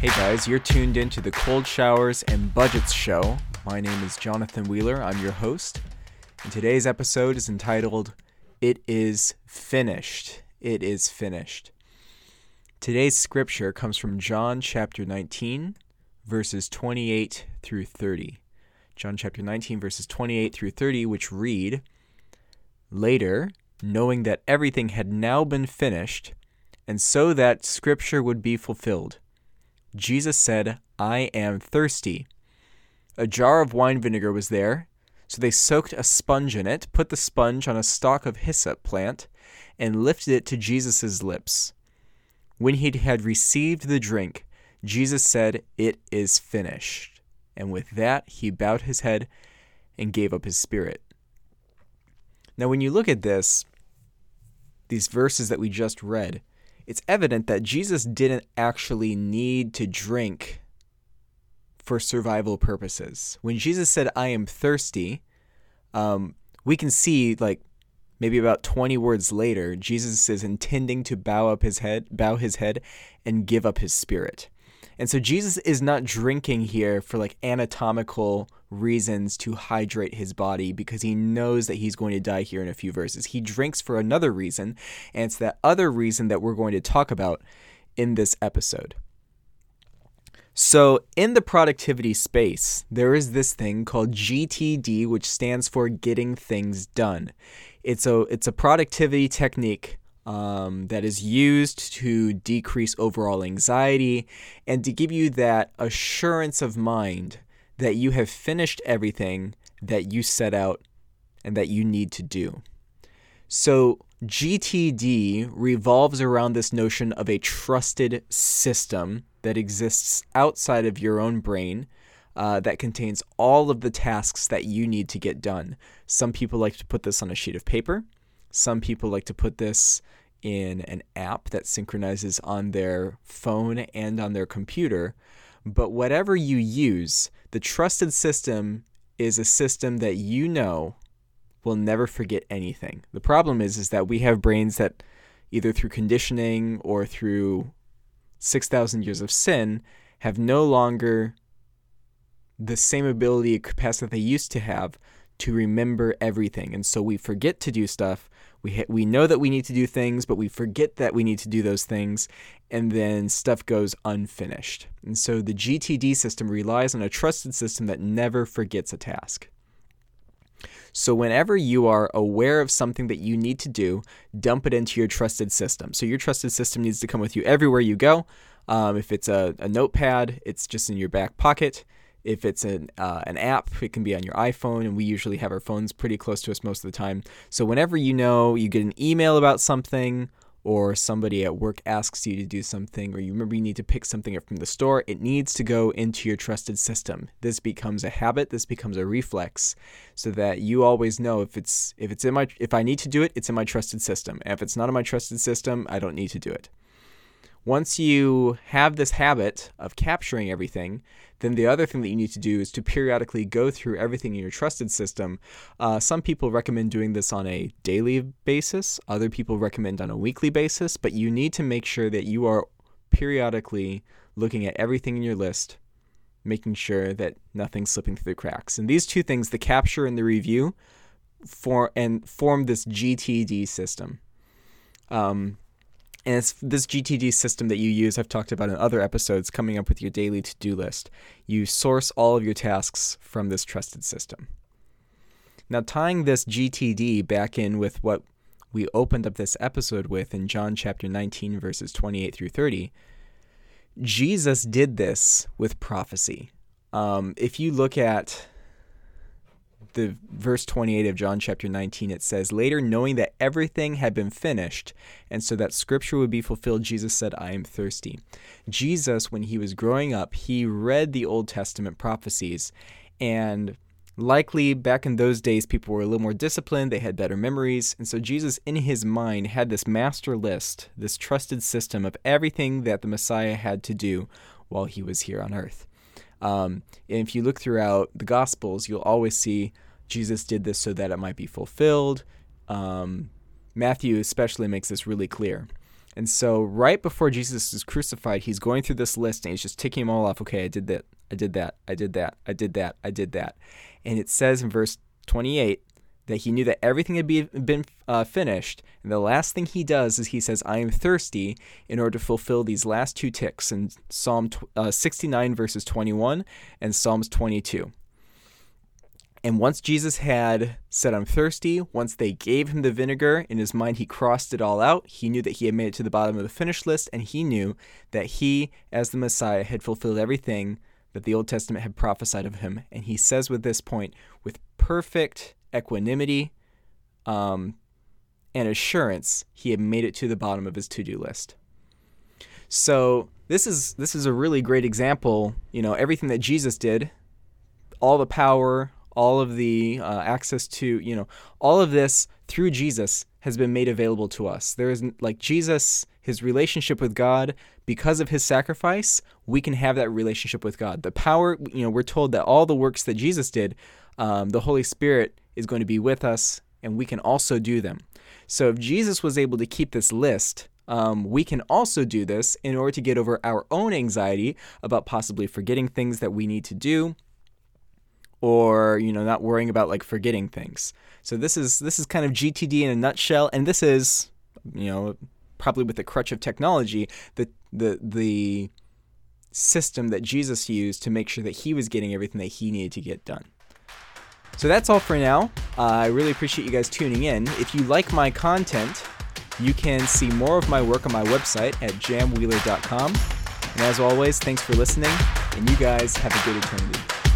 Hey guys, you're tuned into the Cold Showers and Budgets Show. My name is Jonathan Wheeler. I'm your host. And today's episode is entitled It Is Finished. It Is Finished. Today's scripture comes from John chapter 19, verses 28 through 30. John chapter 19, verses 28 through 30, which read Later, knowing that everything had now been finished, and so that scripture would be fulfilled, Jesus said, I am thirsty. A jar of wine vinegar was there, so they soaked a sponge in it, put the sponge on a stalk of hyssop plant, and lifted it to Jesus' lips. When he had received the drink, Jesus said, It is finished. And with that, he bowed his head and gave up his spirit. Now, when you look at this, these verses that we just read, it's evident that Jesus didn't actually need to drink for survival purposes. When Jesus said, I am thirsty, um, we can see like maybe about 20 words later, Jesus is intending to bow up his head, bow his head and give up his spirit. And so Jesus is not drinking here for like anatomical reasons to hydrate his body because he knows that he's going to die here in a few verses. He drinks for another reason, and it's that other reason that we're going to talk about in this episode. So, in the productivity space, there is this thing called GTD, which stands for getting things done. It's a it's a productivity technique um, that is used to decrease overall anxiety and to give you that assurance of mind that you have finished everything that you set out and that you need to do. So, GTD revolves around this notion of a trusted system that exists outside of your own brain uh, that contains all of the tasks that you need to get done. Some people like to put this on a sheet of paper. Some people like to put this in an app that synchronizes on their phone and on their computer. But whatever you use, the trusted system is a system that you know will never forget anything. The problem is is that we have brains that either through conditioning or through 6,000 years of sin have no longer the same ability capacity that they used to have to remember everything. And so we forget to do stuff. We ha- we know that we need to do things, but we forget that we need to do those things, and then stuff goes unfinished. And so the GTD system relies on a trusted system that never forgets a task. So, whenever you are aware of something that you need to do, dump it into your trusted system. So, your trusted system needs to come with you everywhere you go. Um, if it's a, a notepad, it's just in your back pocket. If it's an, uh, an app, it can be on your iPhone, and we usually have our phones pretty close to us most of the time. So, whenever you know you get an email about something, or somebody at work asks you to do something, or you remember you need to pick something up from the store, it needs to go into your trusted system. This becomes a habit, this becomes a reflex, so that you always know if it's if it's in my if I need to do it, it's in my trusted system. And if it's not in my trusted system, I don't need to do it. Once you have this habit of capturing everything, then the other thing that you need to do is to periodically go through everything in your trusted system. Uh, some people recommend doing this on a daily basis, other people recommend on a weekly basis, but you need to make sure that you are periodically looking at everything in your list, making sure that nothing's slipping through the cracks. And these two things, the capture and the review, for and form this GTD system. Um, and it's this GTD system that you use, I've talked about in other episodes, coming up with your daily to do list. You source all of your tasks from this trusted system. Now, tying this GTD back in with what we opened up this episode with in John chapter 19, verses 28 through 30, Jesus did this with prophecy. Um, if you look at the verse 28 of John chapter 19, it says, Later, knowing that everything had been finished, and so that scripture would be fulfilled, Jesus said, I am thirsty. Jesus, when he was growing up, he read the Old Testament prophecies, and likely back in those days, people were a little more disciplined, they had better memories, and so Jesus, in his mind, had this master list, this trusted system of everything that the Messiah had to do while he was here on earth. Um, and if you look throughout the Gospels, you'll always see Jesus did this so that it might be fulfilled. Um, Matthew especially makes this really clear. And so, right before Jesus is crucified, he's going through this list and he's just ticking them all off. Okay, I did that. I did that. I did that. I did that. I did that. And it says in verse 28 that he knew that everything had be, been uh, finished. And the last thing he does is he says, I am thirsty in order to fulfill these last two ticks in Psalm uh, 69, verses 21 and Psalms 22. And once Jesus had said, I'm thirsty, once they gave him the vinegar, in his mind he crossed it all out. He knew that he had made it to the bottom of the finish list, and he knew that he, as the Messiah, had fulfilled everything that the Old Testament had prophesied of him. And he says with this point, with perfect equanimity um, and assurance, he had made it to the bottom of his to do list. So this is this is a really great example. You know, everything that Jesus did, all the power, all of the uh, access to, you know, all of this through Jesus has been made available to us. There is like Jesus, his relationship with God, because of his sacrifice, we can have that relationship with God. The power, you know, we're told that all the works that Jesus did, um, the Holy Spirit is going to be with us, and we can also do them. So if Jesus was able to keep this list, um, we can also do this in order to get over our own anxiety about possibly forgetting things that we need to do or you know not worrying about like forgetting things so this is this is kind of gtd in a nutshell and this is you know probably with the crutch of technology the the the system that jesus used to make sure that he was getting everything that he needed to get done so that's all for now. Uh, i really appreciate you guys tuning in. If you like my content you can see more of my work on my website at jamwheeler.com and as always thanks for listening and you guys have a good eternity